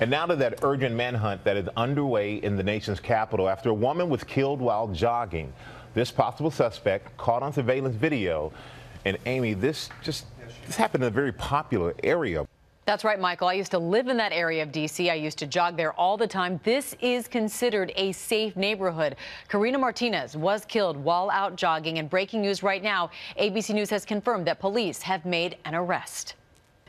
And now to that urgent manhunt that is underway in the nation's capital after a woman was killed while jogging. This possible suspect caught on surveillance video. And Amy, this just this happened in a very popular area. That's right, Michael. I used to live in that area of D.C. I used to jog there all the time. This is considered a safe neighborhood. Karina Martinez was killed while out jogging. And breaking news right now, ABC News has confirmed that police have made an arrest.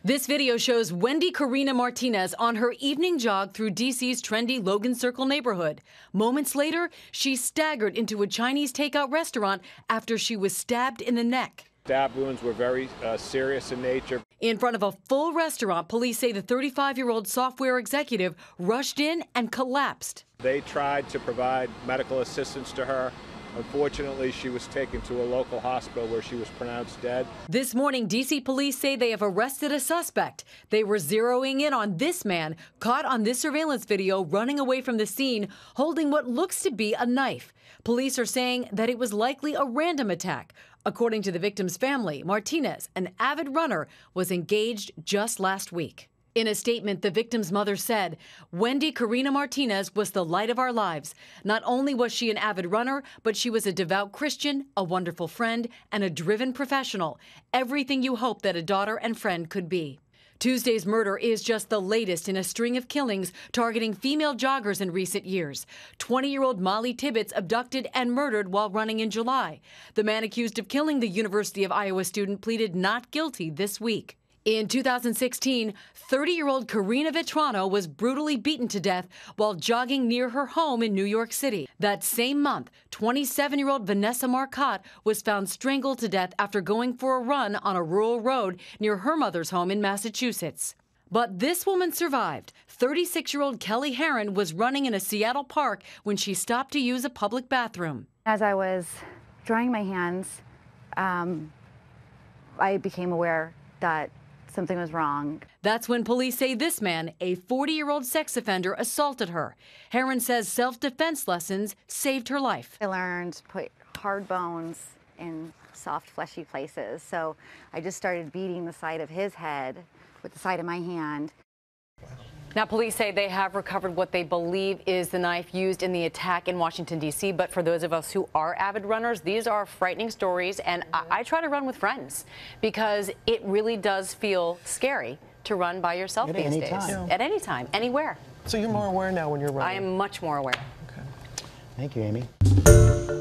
This video shows Wendy Karina Martinez on her evening jog through DC's trendy Logan Circle neighborhood. Moments later, she staggered into a Chinese takeout restaurant after she was stabbed in the neck. Stab wounds were very uh, serious in nature. In front of a full restaurant, police say the 35 year old software executive rushed in and collapsed. They tried to provide medical assistance to her. Unfortunately, she was taken to a local hospital where she was pronounced dead. This morning, D.C. police say they have arrested a suspect. They were zeroing in on this man caught on this surveillance video running away from the scene holding what looks to be a knife. Police are saying that it was likely a random attack. According to the victim's family, Martinez, an avid runner, was engaged just last week. In a statement, the victim's mother said, Wendy Karina Martinez was the light of our lives. Not only was she an avid runner, but she was a devout Christian, a wonderful friend, and a driven professional. Everything you hope that a daughter and friend could be. Tuesday's murder is just the latest in a string of killings targeting female joggers in recent years. 20 year old Molly Tibbetts abducted and murdered while running in July. The man accused of killing the University of Iowa student pleaded not guilty this week. In 2016, 30 year old Karina Vetrano was brutally beaten to death while jogging near her home in New York City. That same month, 27 year old Vanessa Marcotte was found strangled to death after going for a run on a rural road near her mother's home in Massachusetts. But this woman survived. 36 year old Kelly Herron was running in a Seattle park when she stopped to use a public bathroom. As I was drying my hands, um, I became aware that something was wrong. That's when police say this man, a 40 year old sex offender, assaulted her. Herron says self defense lessons saved her life. I learned to put hard bones in soft, fleshy places. So I just started beating the side of his head with the side of my hand. Now, police say they have recovered what they believe is the knife used in the attack in Washington, D.C. But for those of us who are avid runners, these are frightening stories. And I, I try to run with friends because it really does feel scary to run by yourself At these any days. time. At any time, anywhere. So you're more aware now when you're running? I am much more aware. Okay. Thank you, Amy.